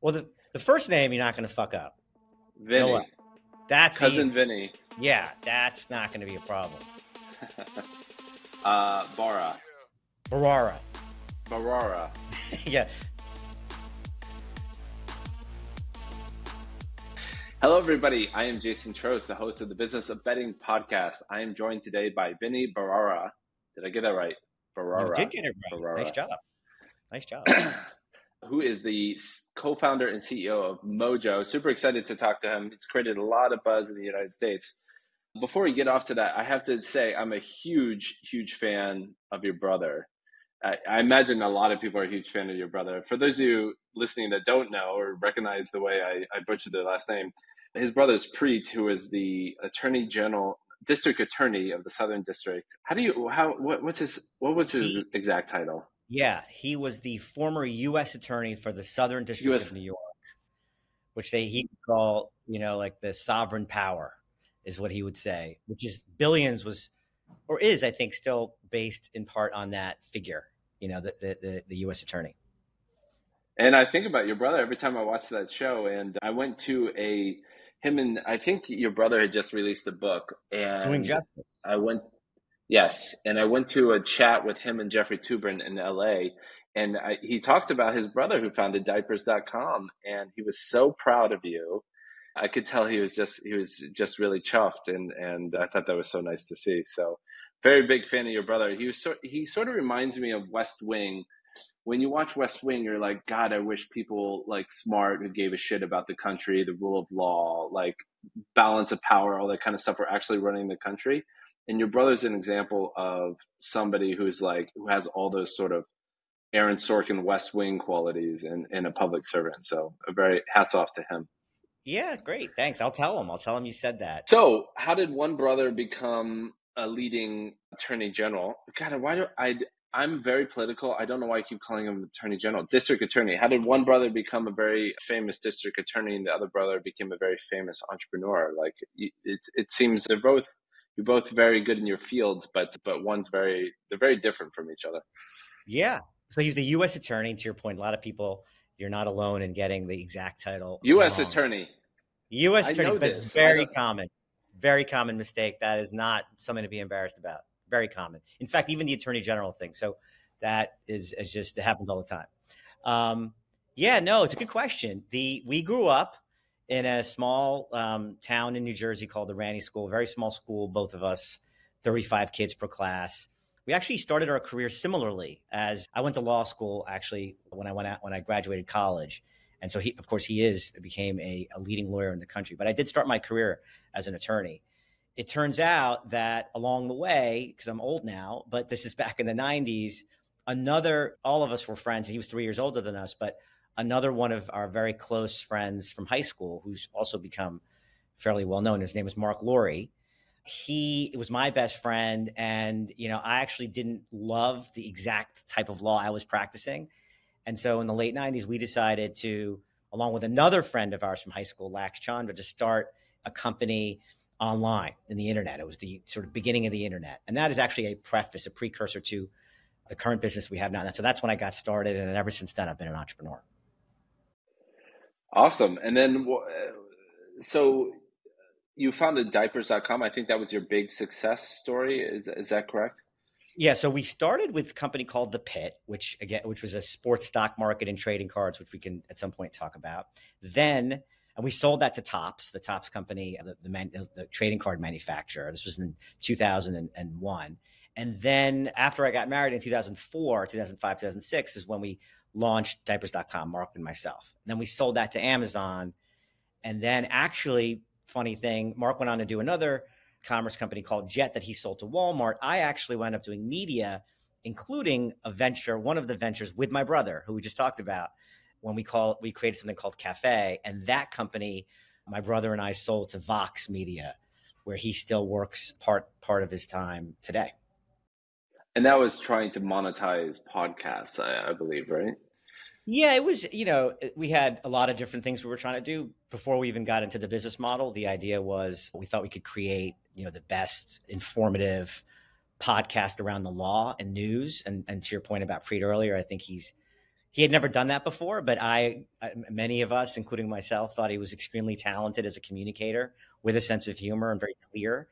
Well, the, the first name you're not going to fuck up. Vinny. No that's Cousin easy. Vinny. Yeah, that's not going to be a problem. uh, Bara. Bharara. Bharara. yeah. Hello, everybody. I am Jason Trost, the host of the Business of Betting podcast. I am joined today by Vinny Bharara. Did I get that right? Bharara. You did get it right. Bharara. Nice job. Nice job. who is the co-founder and CEO of Mojo. Super excited to talk to him. He's created a lot of buzz in the United States. Before we get off to that, I have to say I'm a huge, huge fan of your brother. I, I imagine a lot of people are a huge fan of your brother. For those of you listening that don't know or recognize the way I, I butchered the last name, his brother is Preet, who is the Attorney General, District Attorney of the Southern District. How do you how what, what's his what was his exact title? Yeah, he was the former U.S. attorney for the Southern District US. of New York, which they he would call you know like the sovereign power is what he would say, which is billions was or is I think still based in part on that figure, you know, the the, the, the U.S. attorney. And I think about your brother every time I watch that show, and I went to a him and I think your brother had just released a book and doing justice. I went Yes, and I went to a chat with him and Jeffrey Toobin in LA, and I, he talked about his brother who founded Diapers.com, and he was so proud of you. I could tell he was just he was just really chuffed, and and I thought that was so nice to see. So, very big fan of your brother. He was so, he sort of reminds me of West Wing. When you watch West Wing, you're like, God, I wish people like smart who gave a shit about the country, the rule of law, like balance of power, all that kind of stuff, were actually running the country and your brother's an example of somebody who's like who has all those sort of Aaron Sorkin West Wing qualities and, and a public servant. So a very hats off to him. Yeah, great. Thanks. I'll tell him. I'll tell him you said that. So how did one brother become a leading attorney general? God, why do I I'm very political. I don't know why I keep calling him attorney general. District attorney. How did one brother become a very famous district attorney and the other brother became a very famous entrepreneur? Like it, it seems they're both you're both very good in your fields, but but one's very they're very different from each other. Yeah. So he's the U.S. attorney. To your point, a lot of people you're not alone in getting the exact title. U.S. Wrong. attorney. U.S. attorney, it's very common. Very common mistake. That is not something to be embarrassed about. Very common. In fact, even the attorney general thing. So that is, is just it happens all the time. Um, yeah, no, it's a good question. The we grew up in a small um, town in New Jersey called the Ranney School, very small school, both of us, 35 kids per class. We actually started our career similarly as I went to law school actually when I went out when I graduated college. And so he of course he is became a, a leading lawyer in the country. But I did start my career as an attorney. It turns out that along the way, because I'm old now, but this is back in the 90s, another all of us were friends, and he was three years older than us, but another one of our very close friends from high school who's also become fairly well known. His name is Marc Lore. He was my best friend, and you know, I actually didn't love the exact type of law I was practicing. And so in the late 90s, we decided to, along with another friend of ours from high school, Lax Chandra, to start a company online in the internet. It was the sort of beginning of the internet. And that is actually a preface, a precursor to the current business we have now. And so that's when I got started. And ever since then, I've been an entrepreneur. Awesome. And then, so you founded diapers.com. I think that was your big success story. Is, is that correct? Yeah, so we started with a company called The Pit, which again, which was a sports stock market and trading cards, which we can at some point talk about. Then, and we sold that to Topps, the Topps company, uh, the, the, man, uh, the trading card manufacturer. This was in 2001. And then after I got married in 2004, 2005, 2006 is when we launched diapers.com, Mark and myself. And then we sold that to Amazon. And then actually, funny thing, Mark went on to do another commerce company called Jet that he sold to Walmart. I actually wound up doing media, including a venture, one of the ventures with my brother, who we just talked about, when we call we created something called Cafe. And that company, my brother and I sold to Vox Media, where he still works part part of his time today. And that was trying to monetize podcasts, I, I believe, right? Yeah, it was, you know, we had a lot of different things we were trying to do before we even got into the business model. The idea was we thought we could create, you know, the best informative podcast around the law and news. And, and to your point about Preet earlier, I think he's he had never done that before, but I, many of us, including myself, thought he was extremely talented as a communicator with a sense of humor and very clear,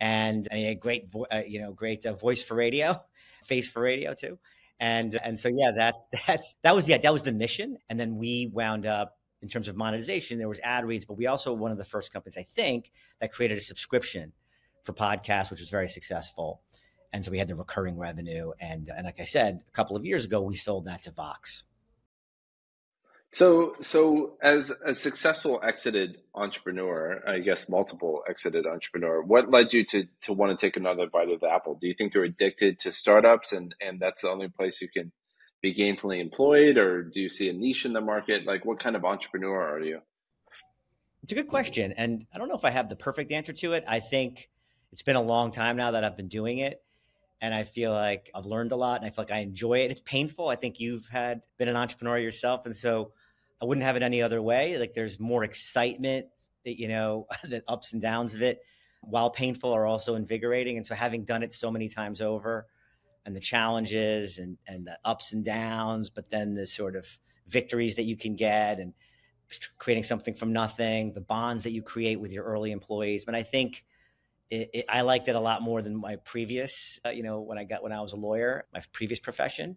and, and he had great, vo- uh, you know, great uh, voice for radio, face for radio too, and and so yeah, that's that's that was yeah that was the mission, and then we wound up in terms of monetization. There was ad reads, but we also one of the first companies I think that created a subscription for podcasts, which was very successful and so we had the recurring revenue. And and like I said, a couple of years ago, we sold that to Vox. So, so as a successful exited entrepreneur, I guess multiple exited entrepreneur, what led you to to want to take another bite of the apple? Do you think you're addicted to startups, and and that's the only place you can be gainfully employed, or do you see a niche in the market? Like, what kind of entrepreneur are you? It's a good question, and I don't know if I have the perfect answer to it. I think it's been a long time now that I've been doing it and I feel like I've learned a lot and I feel like I enjoy it. It's painful. I think you've had been an entrepreneur yourself and so I wouldn't have it any other way. Like there's more excitement, you know, the ups and downs of it while painful are also invigorating and so having done it so many times over and the challenges and and the ups and downs but then the sort of victories that you can get and creating something from nothing, the bonds that you create with your early employees. But I think it, it, I liked it a lot more than my previous, uh, you know, when I got when I was a lawyer, my previous profession.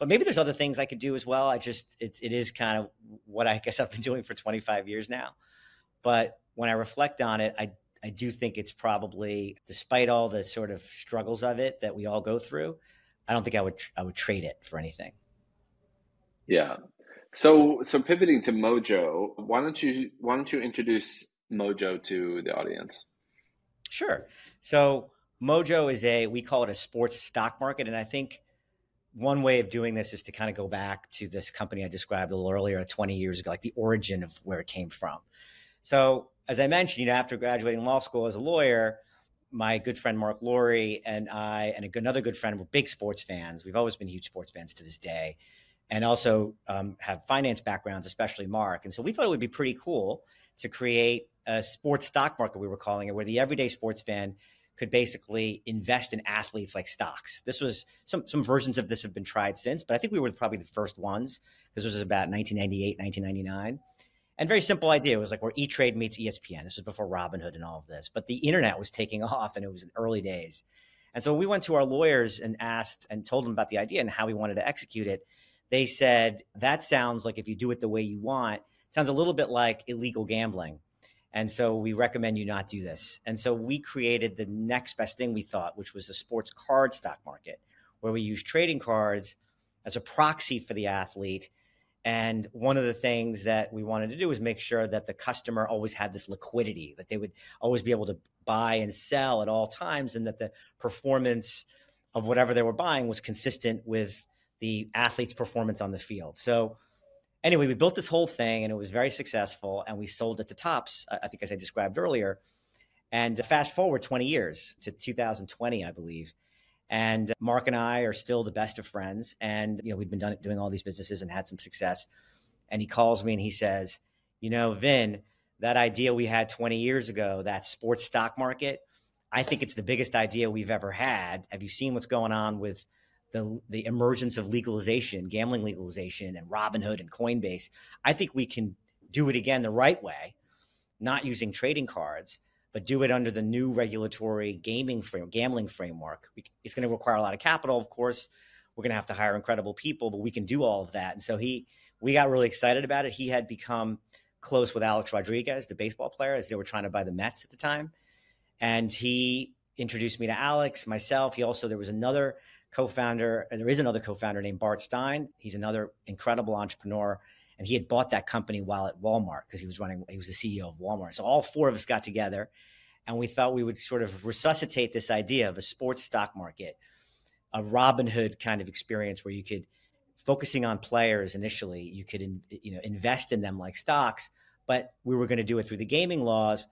But maybe there's other things I could do as well. I just it, it is kind of what I guess I've been doing for 25 years now. But when I reflect on it, I I do think it's probably, despite all the sort of struggles of it that we all go through, I don't think I would I would trade it for anything. Yeah. So so pivoting to Mojo, why don't you why don't you introduce Mojo to the audience? Sure. So Mojo is a we call it a sports stock market, and I think one way of doing this is to kind of go back to this company I described a little earlier, 20 years ago, like the origin of where it came from. So as I mentioned, you know, after graduating law school as a lawyer, my good friend Marc Lore and I and another good friend were big sports fans. We've always been huge sports fans to this day, and also um, have finance backgrounds, especially Mark. And so we thought it would be pretty cool to create a sports stock market, we were calling it, where the everyday sports fan could basically invest in athletes like stocks. This was some some versions of this have been tried since, but I think we were probably the first ones because this was about 1998, 1999. And very simple idea. It was like where E Trade meets ESPN. This was before Robinhood and all of this, but the internet was taking off and it was in early days. And so we went to our lawyers and asked and told them about the idea and how we wanted to execute it. They said, that sounds like if you do it the way you want, sounds a little bit like illegal gambling. And so we recommend you not do this. And so we created the next best thing we thought, which was a sports card stock market, where we use trading cards as a proxy for the athlete. And one of the things that we wanted to do was make sure that the customer always had this liquidity, that they would always be able to buy and sell at all times, and that the performance of whatever they were buying was consistent with the athlete's performance on the field. So anyway, we built this whole thing and it was very successful and we sold it to Topps, I think as I described earlier. And fast forward 20 years to 2020, I believe. And Mark and I are still the best of friends. And, you know, we've been done, doing all these businesses and had some success. And he calls me and he says, you know, Vin, that idea we had 20 years ago, that sports stock market, I think it's the biggest idea we've ever had. Have you seen what's going on with the the emergence of legalization, gambling legalization, and Robinhood and Coinbase, I think we can do it again the right way, not using trading cards, but do it under the new regulatory gaming frame, gambling framework. It's going to require a lot of capital, of course. We're going to have to hire incredible people, but we can do all of that. And so he, we got really excited about it. He had become close with Alex Rodriguez, the baseball player, as they were trying to buy the Mets at the time, and he introduced me to Alex, myself. He also there was another co-founder, and there is another co-founder named Bart Stein. He's another incredible entrepreneur, and he had bought that company while at Walmart because he was running. He was the CEO of Walmart. So all four of us got together, and we thought we would sort of resuscitate this idea of a sports stock market, a Robinhood kind of experience where you could, focusing on players initially, you could in, you know invest in them like stocks, but we were going to do it through the gaming laws.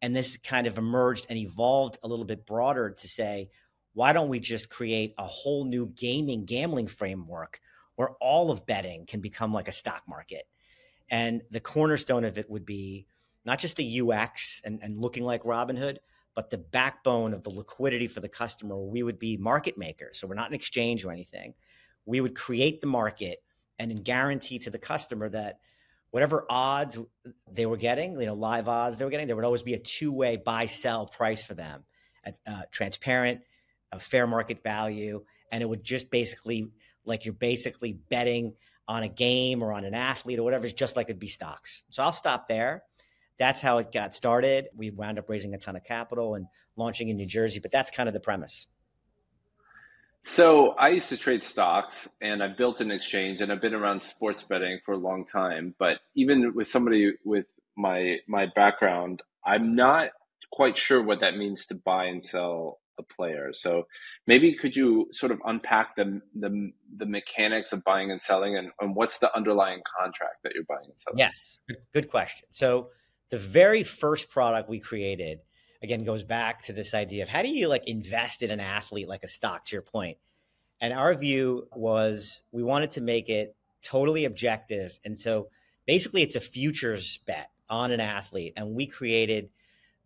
And this kind of emerged and evolved a little bit broader to say, why don't we just create a whole new gaming gambling framework where all of betting can become like a stock market? And the cornerstone of it would be not just the ux and, and looking like robinhood but the backbone of the liquidity for the customer. We would be market makers so we're not an exchange or anything. We would create the market and guarantee to the customer that whatever odds they were getting, you know, live odds they were getting, there would always be a two way buy sell price for them, at, uh, transparent, a fair market value, and it would just basically like you're basically betting on a game or on an athlete or whatever. It's just like it'd be stocks. So I'll stop there. That's how it got started. We wound up raising a ton of capital and launching in New Jersey, but that's kind of the premise. So I used to trade stocks and I built an exchange and I've been around sports betting for a long time. But even with somebody with my my background, I'm not quite sure what that means to buy and sell a player. So maybe could you sort of unpack the the, the mechanics of buying and selling and, and what's the underlying contract that you're buying and selling? Yes, good question. So the very first product we created again goes back to this idea of how do you like invest in an athlete like a stock to your point and our view was we wanted to make it totally objective and so basically it's a futures bet on an athlete and we created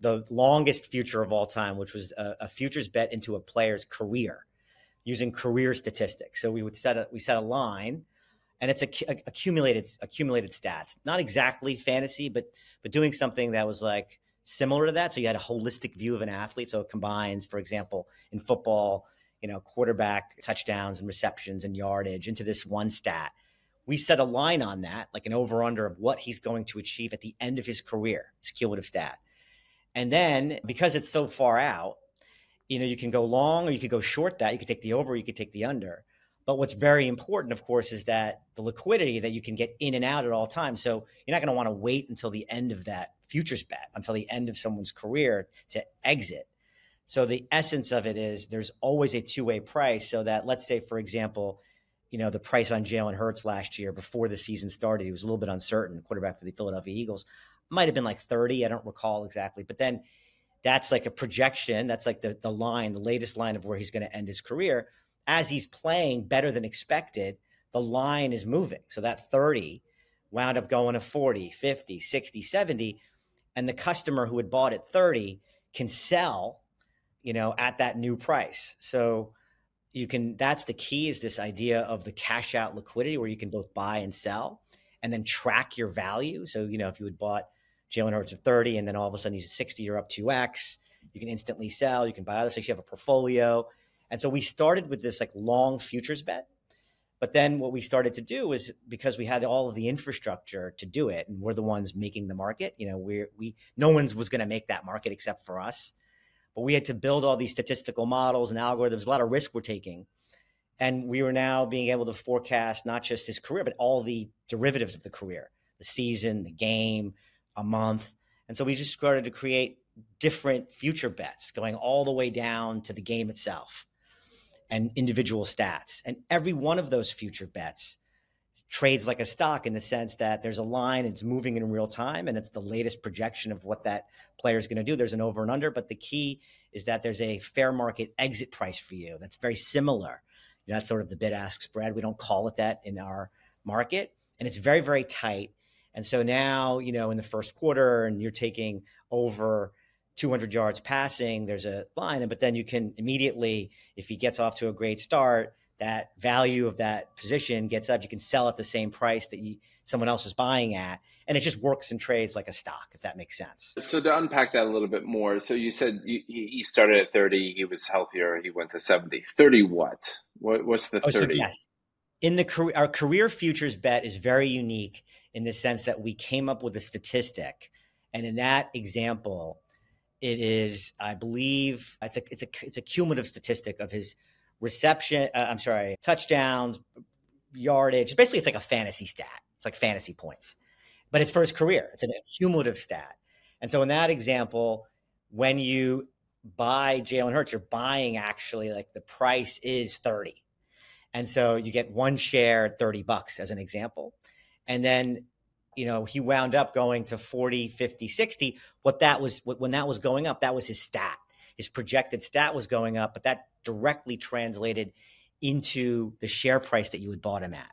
the longest future of all time which was a, a futures bet into a player's career using career statistics so we would set a we set a line and it's a, a, accumulated accumulated stats not exactly fantasy but but doing something that was like similar to that. So you had a holistic view of an athlete. So it combines, for example, in football, you know, quarterback touchdowns and receptions and yardage into this one stat. We set a line on that, like an over under of what he's going to achieve at the end of his career, his cumulative stat. And then because it's so far out, you know, you can go long or you could go short that. You could take the over, you could take the under. But what's very important, of course, is that the liquidity that you can get in and out at all times. So you're not going to want to wait until the end of that futures bet, until the end of someone's career to exit. So the essence of it is there's always a two way price. So that let's say, for example, you know, the price on Jalen Hurts last year before the season started, he was a little bit uncertain, quarterback for the Philadelphia Eagles. Might have been like 30. I don't recall exactly. But then that's like a projection. That's like the, the line, the latest line of where he's going to end his career as he's playing better than expected, the line is moving. So that 30 wound up going to 40, 50, 60, 70. And the customer who had bought at 30 can sell, you know, at that new price. So you can, that's the key is this idea of the cash out liquidity where you can both buy and sell and then track your value. So, you know, if you had bought Jalen Hurts at 30 and then all of a sudden he's at 60, you're up 2x, you can instantly sell, you can buy other things, you have a portfolio and so we started with this like long futures bet. But then what we started to do is because we had all of the infrastructure to do it, and we're the ones making the market. You know, we we no one's was going to make that market except for us. But we had to build all these statistical models and algorithms. A lot of risk we're taking, and we were now being able to forecast not just his career, but all the derivatives of the career, the season, the game, a month. And so we just started to create different future bets, going all the way down to the game itself and individual stats. And every one of those future bets trades like a stock in the sense that there's a line, it's moving in real time, and it's the latest projection of what that player is going to do. There's an over and under, but the key is that there's a fair market exit price for you that's very similar. That's sort of the bid ask spread. We don't call it that in our market, and it's very, very tight. And so now, you know, in the first quarter, and you're taking over 200 yards passing, there's a line, but then you can immediately, if he gets off to a great start, that value of that position gets up. You can sell at the same price that you, someone else is buying at, and it just works and trades like a stock, if that makes sense. So to unpack that a little bit more, so you said you, he started at 30, he was healthier, he went to 70. 30 what? what what's the 30? Oh, so yes. In the career, our career futures bet is very unique in the sense that we came up with a statistic, and in that example, it is, I believe, it's a it's a it's a cumulative statistic of his reception. Uh, I'm sorry, touchdowns, yardage. Basically, it's like a fantasy stat. It's like fantasy points, but it's for his career. It's a cumulative stat. And so, in that example, when you buy Jalen Hurts, you're buying actually like the price is 30. And so you get one share, 30 bucks as an example. And then you know, he wound up going to 40, 50, 60. What that was, when that was going up, that was his stat. His projected stat was going up, but that directly translated into the share price that you had bought him at.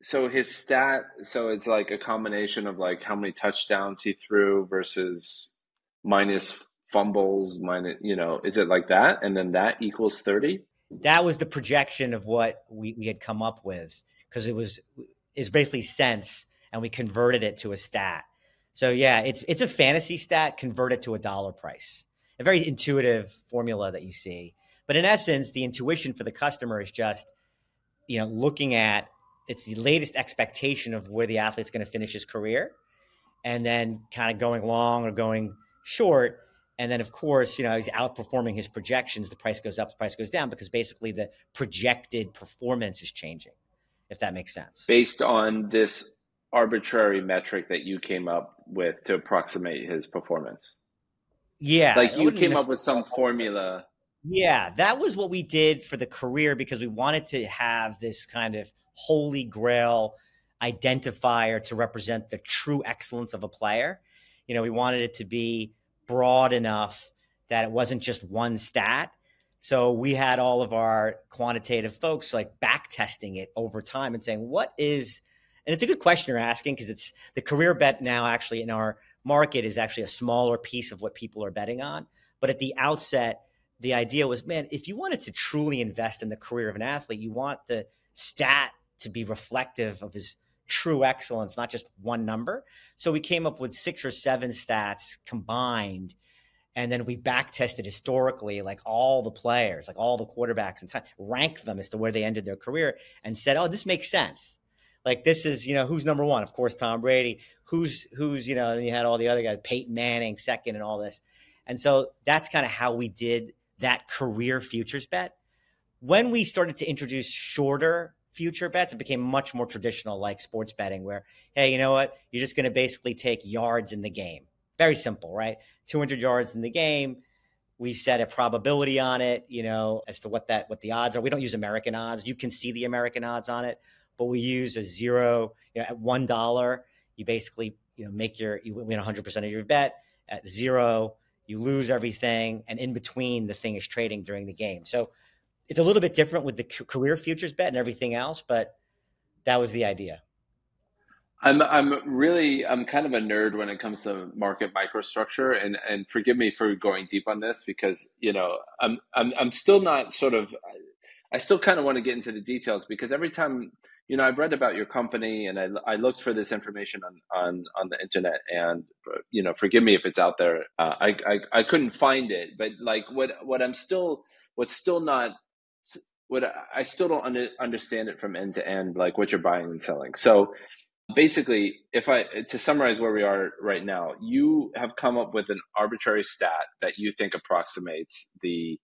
So his stat, so it's like a combination of like how many touchdowns he threw versus minus fumbles, minus, you know, is it like that? And then that equals 30? That was the projection of what we, we had come up with because it was is basically cents, and we converted it to a stat. So yeah, it's it's a fantasy stat converted to a dollar price. A very intuitive formula that you see. But in essence, the intuition for the customer is just, you know, looking at it's the latest expectation of where the athlete's going to finish his career, and then kind of going long or going short. And then, of course, you know, he's outperforming his projections. The price goes up, the price goes down because basically the projected performance is changing, if that makes sense. Based on this arbitrary metric that you came up with to approximate his performance. Yeah. Like you came up with some formula. Yeah, that was what we did for the career because we wanted to have this kind of holy grail identifier to represent the true excellence of a player. You know, we wanted it to be broad enough that it wasn't just one stat. So we had all of our quantitative folks like back testing it over time and saying, what is, and it's a good question you're asking because it's the career bet now actually in our market is actually a smaller piece of what people are betting on. But at the outset, the idea was, man, if you wanted to truly invest in the career of an athlete, you want the stat to be reflective of his true excellence, not just one number. So we came up with six or seven stats combined. And then we back tested historically, like all the players, like all the quarterbacks and ranked them as to where they ended their career and said, oh, this makes sense. Like this is, you know, who's number one? Of course, Tom Brady. Who's, who's, you know, and you had all the other guys, Peyton Manning second and all this. And so that's kind of how we did that career futures bet. When we started to introduce shorter future bets, it became much more traditional, like sports betting, where, hey, you know what? You're just going to basically take yards in the game. Very simple, right? 200 yards in the game. We set a probability on it, you know, as to what that what the odds are. We don't use American odds. You can see the American odds on it, but we use a zero. You know, at one dollar, you basically you know make your you win 100 percent of your bet. At zero, you lose everything, and in between, the thing is trading during the game. So it's a little bit different with the career futures bet and everything else, but that was the idea. I'm I'm really I'm kind of a nerd when it comes to market microstructure and and forgive me for going deep on this because you know I'm I'm I'm still not sort of I still kind of want to get into the details because every time you know I've read about your company and I I looked for this information on on on the internet and you know forgive me if it's out there uh, I, I I couldn't find it but like what what I'm still what's still not what I still don't under, understand it from end to end, like what you're buying and selling. So basically, if I to summarize where we are right now, you have come up with an arbitrary stat that you think approximates the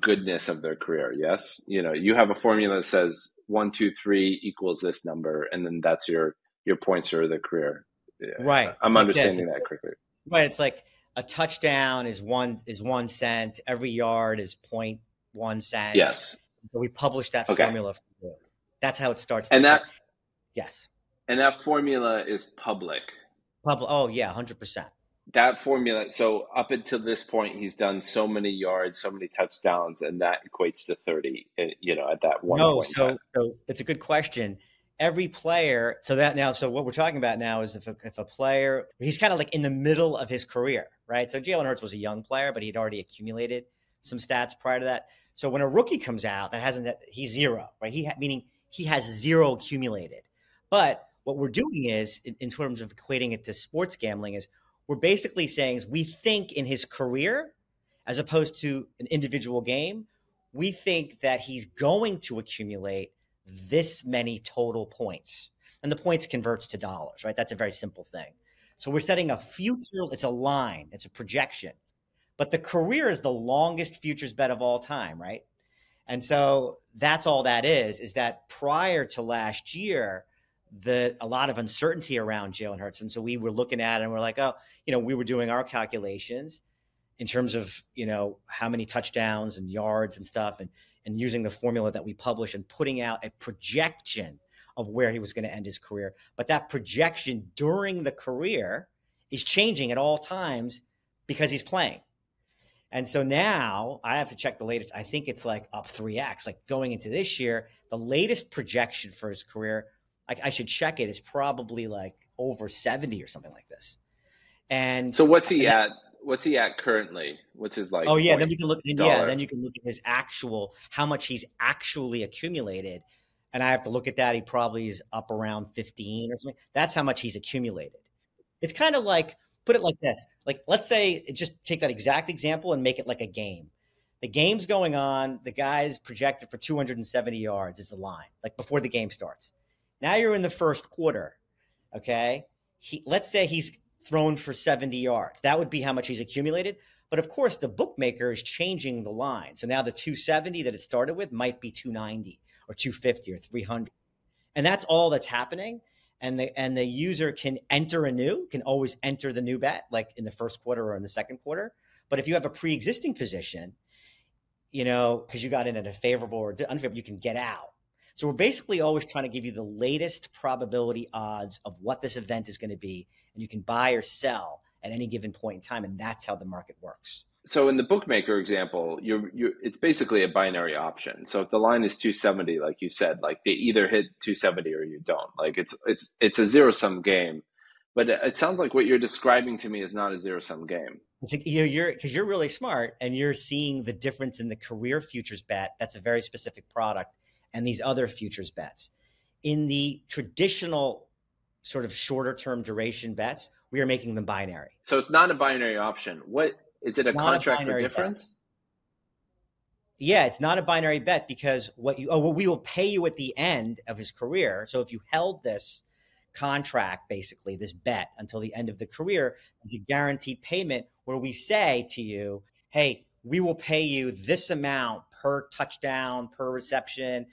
goodness of their career. Yes, you know you have a formula that says one, two, three equals this number, and then that's your your points for the career. Right. I'm it's understanding like that correctly. Right. It's like a touchdown is one is one cent. Every yard is point one cent. Yes so we published that okay. formula. That's how it starts. And that, yes. And that formula is public. Public. Oh yeah, hundred percent. That formula. So up until this point, he's done so many yards, so many touchdowns, and that equates to thirty. Eh, you know, at that one. No, so so it's a good question. Every player. So that now. So what we're talking about now is if a, if a player, he's kind of like in the middle of his career, right? So Jalen Hurts was a young player, but he'd already accumulated some stats prior to that. So when a rookie comes out that hasn't that he's zero, right? He meaning he has zero accumulated. But what we're doing is in, in terms of equating it to sports gambling is we're basically saying is we think in his career as opposed to an individual game, we think that he's going to accumulate this many total points. And the points converts to dollars, right? That's a very simple thing. So we're setting a future, it's a line, it's a projection. But the career is the longest futures bet of all time, right? And so that's all that is, is that prior to last year, the a lot of uncertainty around Jalen Hurts. And so we were looking at it and we're like, oh, you know, we were doing our calculations in terms of, you know, how many touchdowns and yards and stuff and and using the formula that we publish and putting out a projection of where he was going to end his career. But that projection during the career is changing at all times because he's playing. And so now I have to check the latest. I think it's like up 3x. Like going into this year, the latest projection for his career, I, I should check it. it, is probably like over 70 or something like this. And so what's he at? What's he at currently? What's his like? Oh yeah, then you can look. Yeah, then you can look at his actual, how much he's actually accumulated. and I have to look at that, he probably is up around 15 or something. That's how much he's accumulated. It's kind of like put it like this. Like let's say just take that exact example and make it like a game. The game's going on, the guy's projected for 270 yards is the line, like before the game starts. Now you're in the first quarter. Okay? He let's say he's thrown for 70 yards. That would be how much he's accumulated. But of course, the bookmaker is changing the line. So now the 270 that it started with might be 290 or 250 or 300. And that's all that's happening. And the and the user can enter a new, can always enter the new bet, like in the first quarter or in the second quarter. But if you have a pre-existing position, you know, because you got in at a favorable or unfavorable, you can get out. So we're basically always trying to give you the latest probability odds of what this event is going to be, and you can buy or sell at any given point in time, and that's how the market works. So in the bookmaker example, you're, you're it's basically a binary option. So if the line is 270, like you said, like they either hit 270 or you don't. Like it's it's it's a zero sum game. But it sounds like what you're describing to me is not a zero sum game. It's like, you know, you're because you're really smart and you're seeing the difference in the career futures bet. That's a very specific product and these other futures bets. In the traditional sort of shorter term duration bets, we are making them binary. So it's not a binary option. What is it a not contract a for difference? Bet. Yeah, it's not a binary bet because what you oh well, we will pay you at the end of his career. So if you held this contract, basically this bet until the end of the career, is a guaranteed payment where we say to you, "Hey, we will pay you this amount per touchdown, per reception,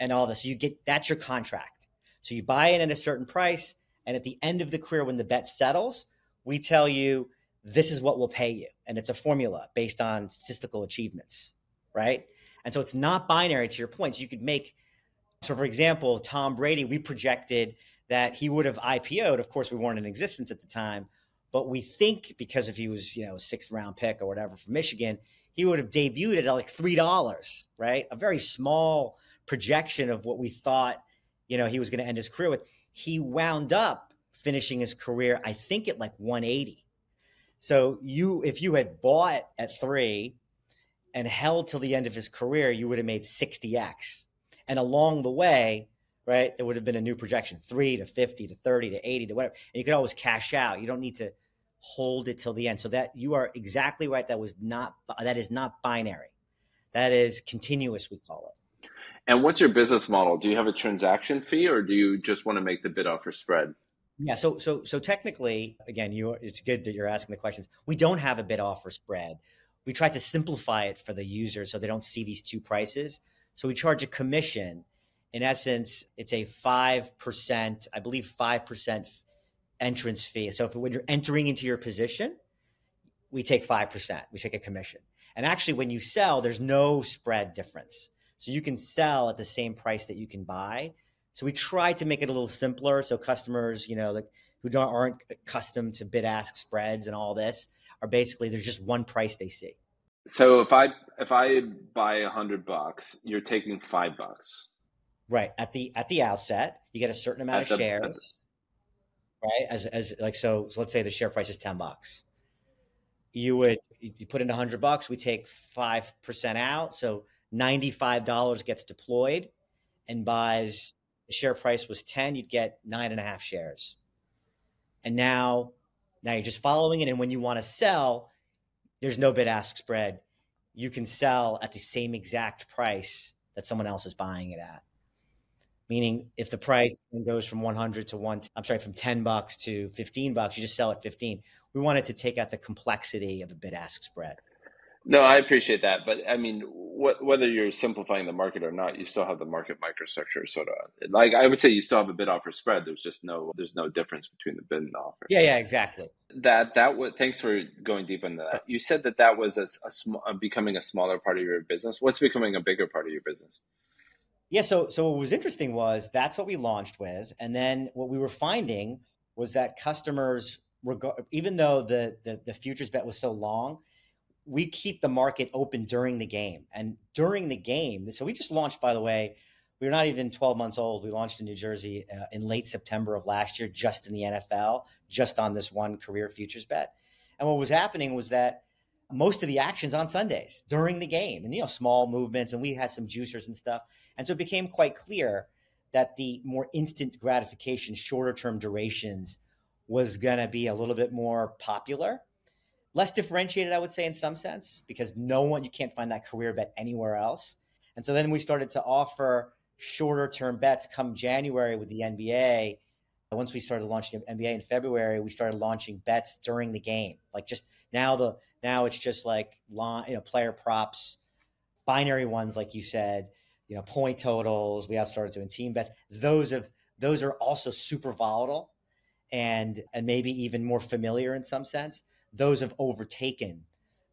and all this. So you get that's your contract. So you buy it at a certain price, and at the end of the career, when the bet settles, we tell you this is what we'll pay you, and it's a formula based on statistical achievements, right? And so it's not binary. To your points, you could make. So, for example, Tom Brady, we projected that he would have IPO'd. Of course, we weren't in existence at the time, but we think because if he was, you know, a sixth round pick or whatever from Michigan, he would have debuted at like three dollars, right? A very small projection of what we thought, you know, he was going to end his career with. He wound up finishing his career, I think, at like 180. So you, if you had bought at three and held till the end of his career, you would have made 60x. And along the way, right, there would have been a new projection, three to 50 to 30 to 80 to whatever. And you could always cash out. You don't need to hold it till the end. So that you are exactly right. That was not that is not binary. That is continuous. We call it. And what's your business model? Do you have a transaction fee, or do you just want to make the bid offer spread? Yeah. So so so technically, again, you it's good that you're asking the questions. We don't have a bid offer spread. We try to simplify it for the user so they don't see these two prices. So we charge a commission. In essence, it's a five percent, I believe, five percent entrance fee. So if when you're entering into your position, we take 5%, we take a commission. And actually, when you sell, there's no spread difference. So you can sell at the same price that you can buy. So we try to make it a little simpler so customers, you know, like who don't aren't accustomed to bid ask spreads and all this are basically there's just one price they see. So if I if I buy a hundred bucks, you're taking five bucks. Right. At the at the outset, you get a certain amount at of the, shares right? As as like so, so let's say the share price is ten bucks. You would you put in a hundred bucks. We take five percent out, so ninety five dollars gets deployed, and buys. The share price was ten. You'd get nine and a half shares. And now, now you're just following it. And when you want to sell, there's no bid ask spread. You can sell at the same exact price that someone else is buying it at meaning if the price goes from 100 to 1 i'm sorry from 10 bucks to 15 bucks you just sell at 15 we wanted to take out the complexity of a bid ask spread no i appreciate that but i mean wh- whether you're simplifying the market or not you still have the market microstructure sort of like i would say you still have a bid offer spread. There's just no there's no difference between the bid and the offer. Yeah yeah exactly. That that would thanks for going deep into that. You said that that was a, a sm- becoming a smaller part of your business. What's becoming a bigger part of your business? Yeah, so so what was interesting was that's what we launched with, and then what we were finding was that customers, even though the, the the futures bet was so long, we keep the market open during the game, and during the game. So we just launched, by the way, we were not even 12 months old. We launched in New Jersey uh, in late September of last year, just in the NFL, just on this one career futures bet. And what was happening was that most of the actions on Sundays during the game, and you know, small movements, and we had some juicers and stuff. And so it became quite clear that the more instant gratification, shorter term durations was going to be a little bit more popular. Less differentiated, I would say, in some sense, because no one, you can't find that career bet anywhere else. And so then we started to offer shorter term bets come January with the NBA. Once we started launching the NBA in February, we started launching bets during the game. Like just now, the now it's just like you know player props, binary ones, like you said, you know point totals. We have started doing team bets. Those of those are also super volatile, and and maybe even more familiar in some sense. Those have overtaken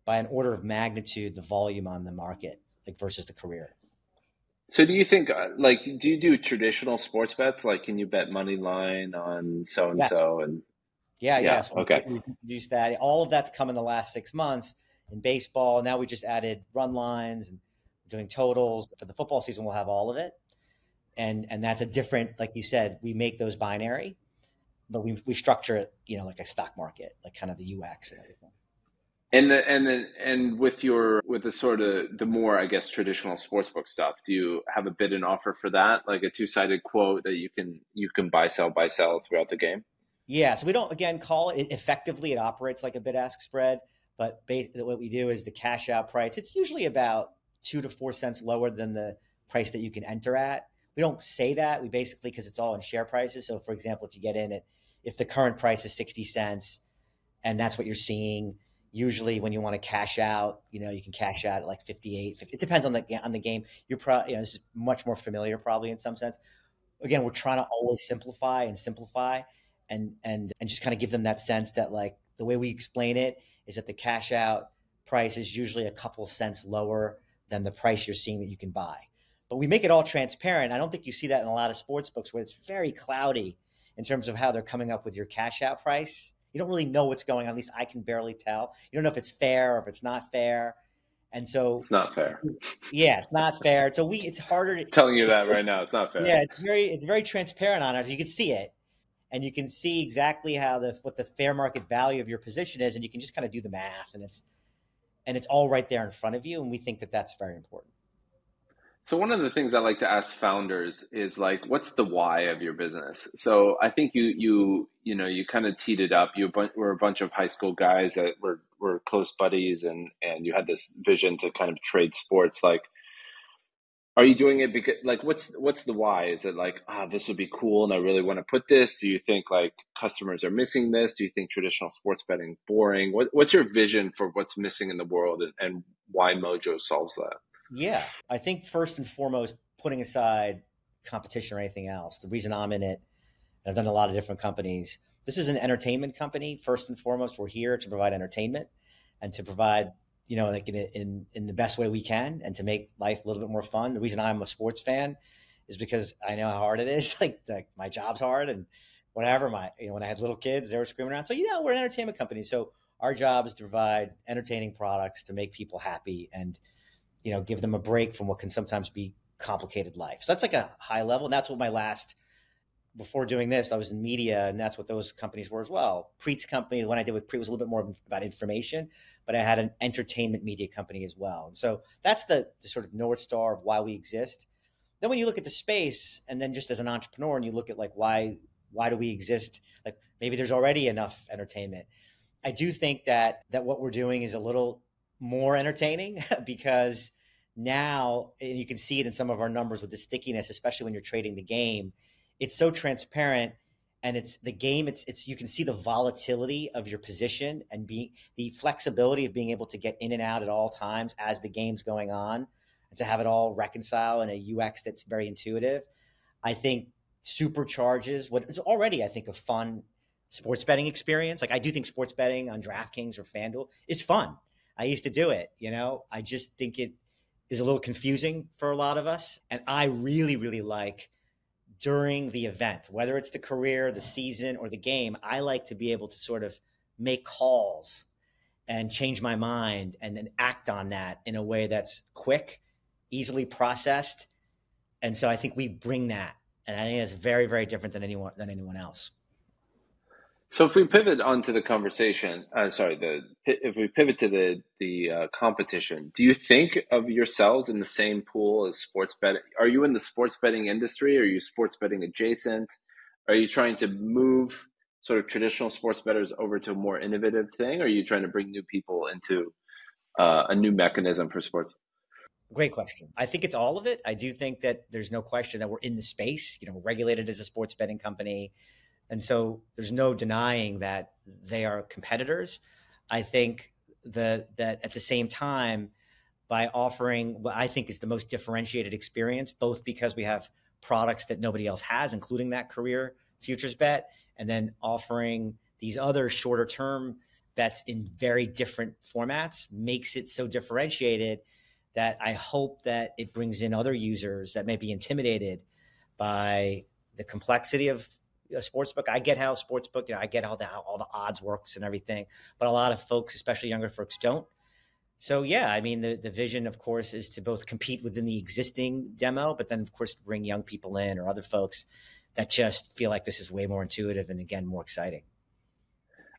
by an order of magnitude the volume on the market, like versus the career. So do you think uh, like do you do traditional sports bets? Like can you bet money line on so and so and yeah, yeah. So okay. We introduced that. All of that's come in the last six months in baseball. Now we just added run lines and doing totals. For the football season, we'll have all of it. And and that's a different, like you said, we make those binary, but we we structure it, you know, like a stock market, like kind of the UX and everything. And the, and then and with your with the sort of the more I guess traditional sportsbook stuff, do you have a bid and offer for that, like a two sided quote that you can you can buy sell buy sell throughout the game? Yeah, so we don't again call it effectively. It operates like a bid ask spread, but what we do is the cash out price. It's usually about two to four cents lower than the price that you can enter at. We don't say that. We basically because it's all in share prices. So, for example, if you get in it, if the current price is sixty cents, and that's what you're seeing, usually when you want to cash out, you know, you can cash out at like 58. 50. It depends on the on the game. You're probably, you know, this is much more familiar probably in some sense. Again, we're trying to always simplify and simplify and and and just kind of give them that sense that like the way we explain it is that the cash out price is usually a couple cents lower than the price you're seeing that you can buy. But we make it all transparent. I don't think you see that in a lot of sports books where it's very cloudy in terms of how they're coming up with your cash out price you don't really know what's going on. At least I can barely tell. You don't know if it's fair or if it's not fair. And so it's not fair. Yeah, it's not fair. So we it's harder to telling you that right now. It's not fair. Yeah, it's very it's very transparent on it. You can see it. And you can see exactly how the what the fair market value of your position is, and you can just kind of do the math, and it's and it's all right there in front of you. And we think that that's very important. So one of the things I like to ask founders is like, what's the why of your business? So I think you you you know you kind of teed it up. You were a bunch of high school guys that were were close buddies, and and you had this vision to kind of trade sports. Like, are you doing it because like what's what's the why? Is it like ah this would be cool and I really want to put this? Do you think like customers are missing this? Do you think traditional sports betting is boring? What, what's your vision for what's missing in the world and, and why Mojo solves that? Yeah, I think first and foremost, putting aside competition or anything else, the reason I'm in it, and I've done a lot of different companies. This is an entertainment company. First and foremost, we're here to provide entertainment and to provide, you know, like in, in, in the best way we can and to make life a little bit more fun. The reason I'm a sports fan is because I know how hard it is. Like, like my job's hard and whatever. My, you know, when I had little kids, they were screaming around. So, you know, we're an entertainment company. So our job is to provide entertaining products to make people happy and you know, give them a break from what can sometimes be complicated life. So that's like a high level. And that's what my last, before doing this, I was in media and that's what those companies were as well. Preet's company, the one I did with Preet was a little bit more about information, but I had an entertainment media company as well. And so that's the, the sort of North Star of why we exist. Then when you look at the space and then just as an entrepreneur and you look at like why, why do we exist? Like maybe there's already enough entertainment. I do think that that what we're doing is a little more entertaining because now and you can see it in some of our numbers with the stickiness especially when you're trading the game it's so transparent and it's the game it's it's you can see the volatility of your position and being the flexibility of being able to get in and out at all times as the game's going on and to have it all reconcile in a ux that's very intuitive. I think supercharges what it's already i think a fun sports betting experience. Like i do think sports betting on draftkings or fanduel is fun i used to do it you know i just think it is a little confusing for a lot of us. And I really, really like during the event, whether it's the career, the season, or the game, I like to be able to sort of make calls and change my mind and then act on that in a way that's quick, easily processed. And so I think we bring that. And I think it's very, very different than anyone than anyone else. So if we pivot onto the conversation, uh, sorry, the if we pivot to the the uh, competition, do you think of yourselves in the same pool as sports betting? Are you in the sports betting industry? Are you sports betting adjacent? Are you trying to move sort of traditional sports bettors over to a more innovative thing? Or are you trying to bring new people into uh, a new mechanism for sports? Great question. I think it's all of it. I do think that there's no question that we're in the space, you know, regulated as a sports betting company. And so there's no denying that they are competitors. I think the, that at the same time, by offering what I think is the most differentiated experience, both because we have products that nobody else has, including that career futures bet, and then offering these other shorter term bets in very different formats makes it so differentiated that I hope that it brings in other users that may be intimidated by the complexity of a sports book. I get how sports book, you know, I get how the how all the odds works and everything, but a lot of folks, especially younger folks, don't. So yeah, I mean the the vision, of course, is to both compete within the existing demo, but then of course bring young people in or other folks that just feel like this is way more intuitive and again more exciting.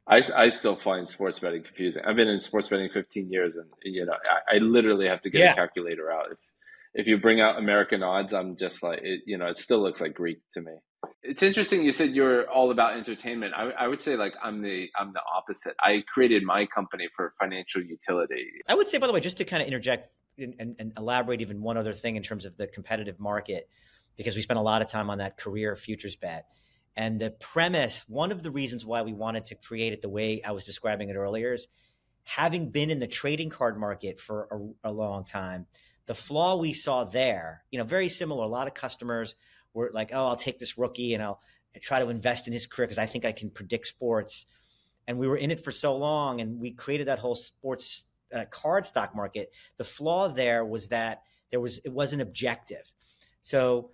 I, I still find sports betting confusing. I've been in sports betting 15 years, and you know I, I literally have to get yeah. a calculator out. If if you bring out American odds, I'm just like it, you know it still looks like Greek to me. It's interesting. You said you're all about entertainment. I, I would say like I'm the I'm the opposite. I created my company for financial utility. I would say, by the way, just to kind of interject and, and, and elaborate even one other thing in terms of the competitive market, because we spent a lot of time on that career futures bet and the premise, one of the reasons why we wanted to create it the way I was describing it earlier is having been in the trading card market for a, a long time, the flaw we saw there, you know, very similar. A lot of customers were like, oh, I'll take this rookie and I'll try to invest in his career because I think I can predict sports. And we were in it for so long and we created that whole sports uh, card stock market. The flaw there was that there was, it wasn't objective. So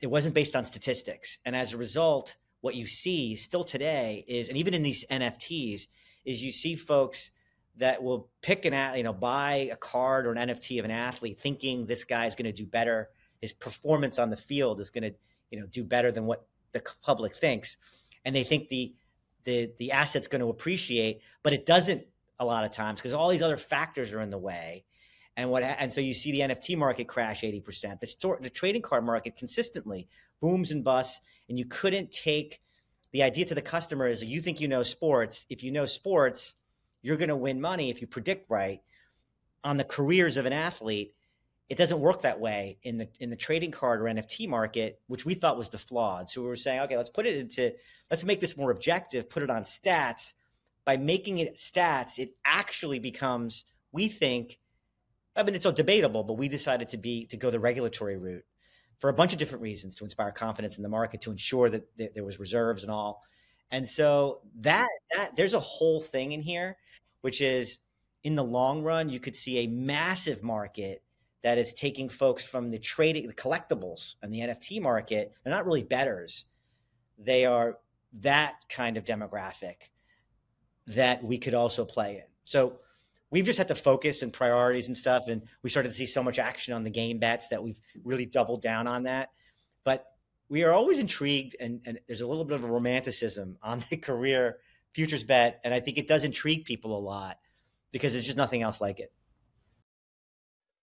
it wasn't based on statistics. And as a result, what you see still today is, and even in these NFTs, is you see folks that will pick an, you know, buy a card or an NFT of an athlete thinking this guy is going to do better. His performance on the field is going to, you know, do better than what the public thinks. And they think the, the, the asset's going to appreciate, but it doesn't a lot of times because all these other factors are in the way. And what and so you see the NFT market crash 80%. The, store, the trading card market consistently booms and busts, and you couldn't take the idea to the customer is you think you know sports. If you know sports, you're going to win money if you predict right. On the careers of an athlete, it doesn't work that way in the in the trading card or NFT market, which we thought was the flawed. So we were saying, okay, let's put it into let's make this more objective, put it on stats. By making it stats, it actually becomes, we think, I mean, it's all debatable, but we decided to be to go the regulatory route for a bunch of different reasons to inspire confidence in the market, to ensure that there was reserves and all. And so that that there's a whole thing in here, which is in the long run, you could see a massive market that is taking folks from the trading, the collectibles and the NFT market. They're not really betters. They are that kind of demographic that we could also play in. So we've just had to focus and priorities and stuff. And we started to see so much action on the game bets that we've really doubled down on that. But we are always intrigued, and, and there's a little bit of a romanticism on the career futures bet. And I think it does intrigue people a lot because there's just nothing else like it.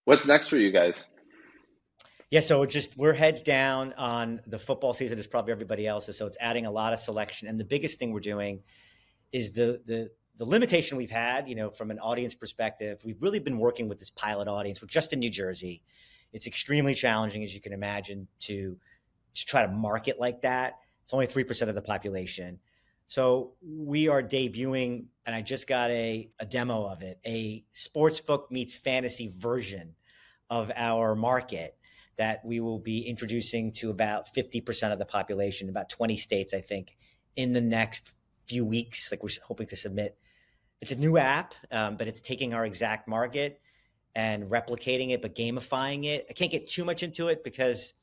What's next for you guys? Yeah, so just we're heads down on the football season as probably everybody else's. So it's adding a lot of selection. And the biggest thing we're doing is the the the limitation we've had, you know, from an audience perspective, we've really been working with this pilot audience. We're just in New Jersey. It's extremely challenging, as you can imagine, to to try to market like that. It's only three percent of the population. So we are debuting, and I just got a, a demo of it, a sportsbook meets fantasy version of our market that we will be introducing to about 50% of the population, about 20 states, I think, in the next few weeks. Like we're hoping to submit it's a new app, um, but it's taking our exact market and replicating it, but gamifying it. I can't get too much into it because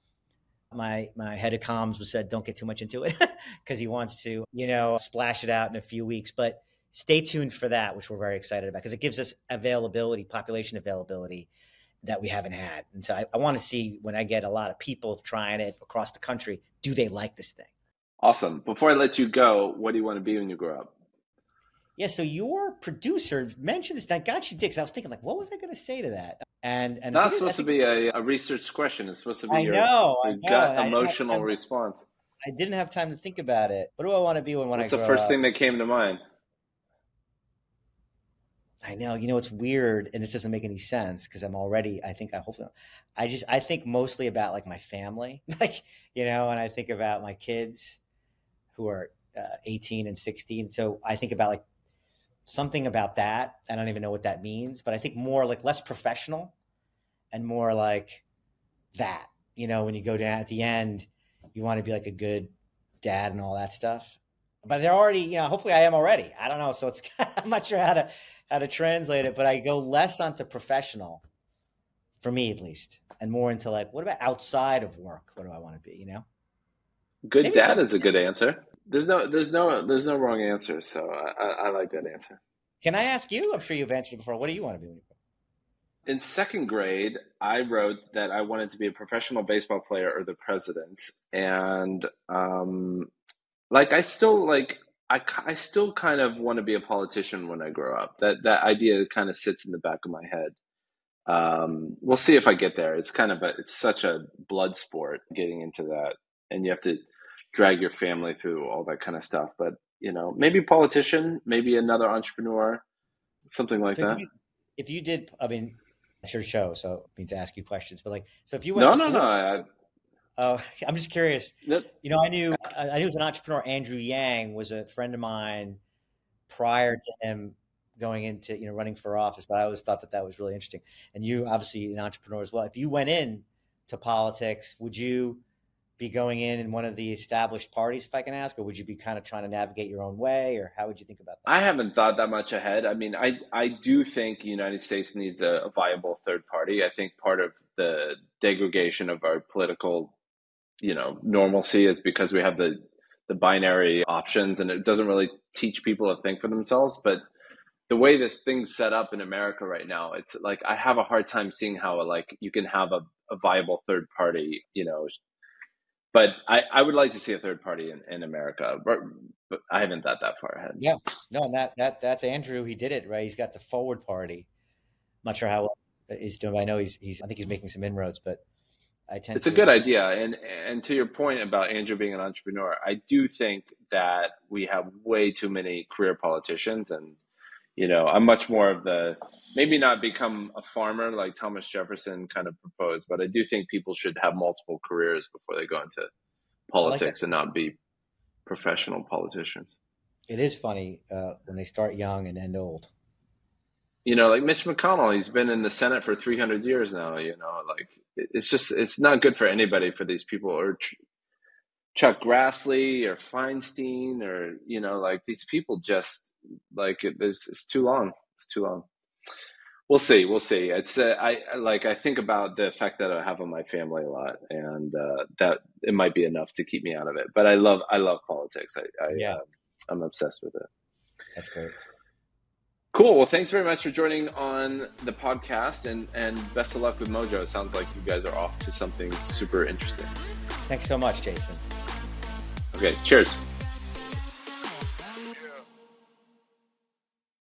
my my head of comms was said don't get too much into it because he wants to you know splash it out in a few weeks. But stay tuned for that, which we're very excited about because it gives us availability, population availability that we haven't had. And so I, I want to see when I get a lot of people trying it across the country, do they like this thing? Awesome. Before I let you go, what do you want to be when you grow up? Yeah, so your producer mentioned this. That got you dicks. I was thinking, like, what was I going to say to that? And and not supposed to be a, a, research question. It's supposed to be I your, know, your I know. gut emotional response. I didn't have time to think about it. What do I want to be when, when What's I grow up? What's the first up? thing that came to mind? I know. You know, it's weird, and this doesn't make any sense because I'm already. I think I hopefully. I just I think mostly about like my family, like you know, and I think about my kids who are uh, 18 and 16. So I think about like something about that. I don't even know what that means, but I think more like less professional and more like that. You know, when you go down at the end, you want to be like a good dad and all that stuff. But they're already, you know, hopefully I am already. I don't know. So it's I'm not sure how to how to translate it, but I go less onto professional for me at least, and more into like, what about outside of work? What do I want to be? You know? Good Maybe dad is a good answer. There's no, there's no, there's no wrong answer. So I, I, like that answer. Can I ask you? I'm sure you've answered before. What do you want to be when you In second grade, I wrote that I wanted to be a professional baseball player or the president, and um, like I still like I, I still kind of want to be a politician when I grow up. That that idea kind of sits in the back of my head. Um, we'll see if I get there. It's kind of a it's such a blood sport getting into that, and you have to drag your family through all that kind of stuff. But you know, maybe politician, maybe another entrepreneur, something like so that. If you, if you, did, I mean, it's your show, so I mean to ask you questions. But like, so if you went, no, no, no. I, Oh, I'm just curious. You know, I knew I knew was an entrepreneur. Andrew Yang was a friend of mine prior to him going into you know running for office. I always thought that that was really interesting. And you obviously an entrepreneur as well. If you went in to politics, would you be going in in one of the established parties, if I can ask, or would you be kind of trying to navigate your own way, or how would you think about that? I haven't thought that much ahead. I mean, I I do think the United States needs a, a viable third party. I think part of the degradation of our political, you know, normalcy is because we have the the binary options, and it doesn't really teach people to think for themselves. But the way this thing's set up in America right now, it's like I have a hard time seeing how like you can have a, a viable third party, you know, but I, I would like to see a third party in, in America, but, but I haven't thought that far ahead. Yeah, no, and that that that's Andrew. He did it right. He's got the forward party. I'm not sure how he's doing. I know he's he's. I think he's making some inroads, but I tend. It's to, a good idea, and and to your point about Andrew being an entrepreneur, I do think that we have way too many career politicians, and you know, I'm much more of the maybe not become a farmer like Thomas Jefferson kind of proposed, but I do think people should have multiple careers before they go into politics like and not be professional politicians. It is funny uh, when they start young and end old. You know, like Mitch McConnell, he's been in the Senate for 300 years now. You know, like it's just it's not good for anybody for these people or Chuck Grassley or Feinstein or you know like these people just like it, it's too long. It's too long. We'll see. We'll see. It's uh, I like I think about the effect that I have on my family a lot, and uh, that it might be enough to keep me out of it. But I love I love politics. I, I yeah, uh, I'm obsessed with it. That's great. Cool. Well, thanks very much for joining on the podcast, and and best of luck with Mojo. It sounds like you guys are off to something super interesting. Thanks so much, Jason. Okay. Cheers.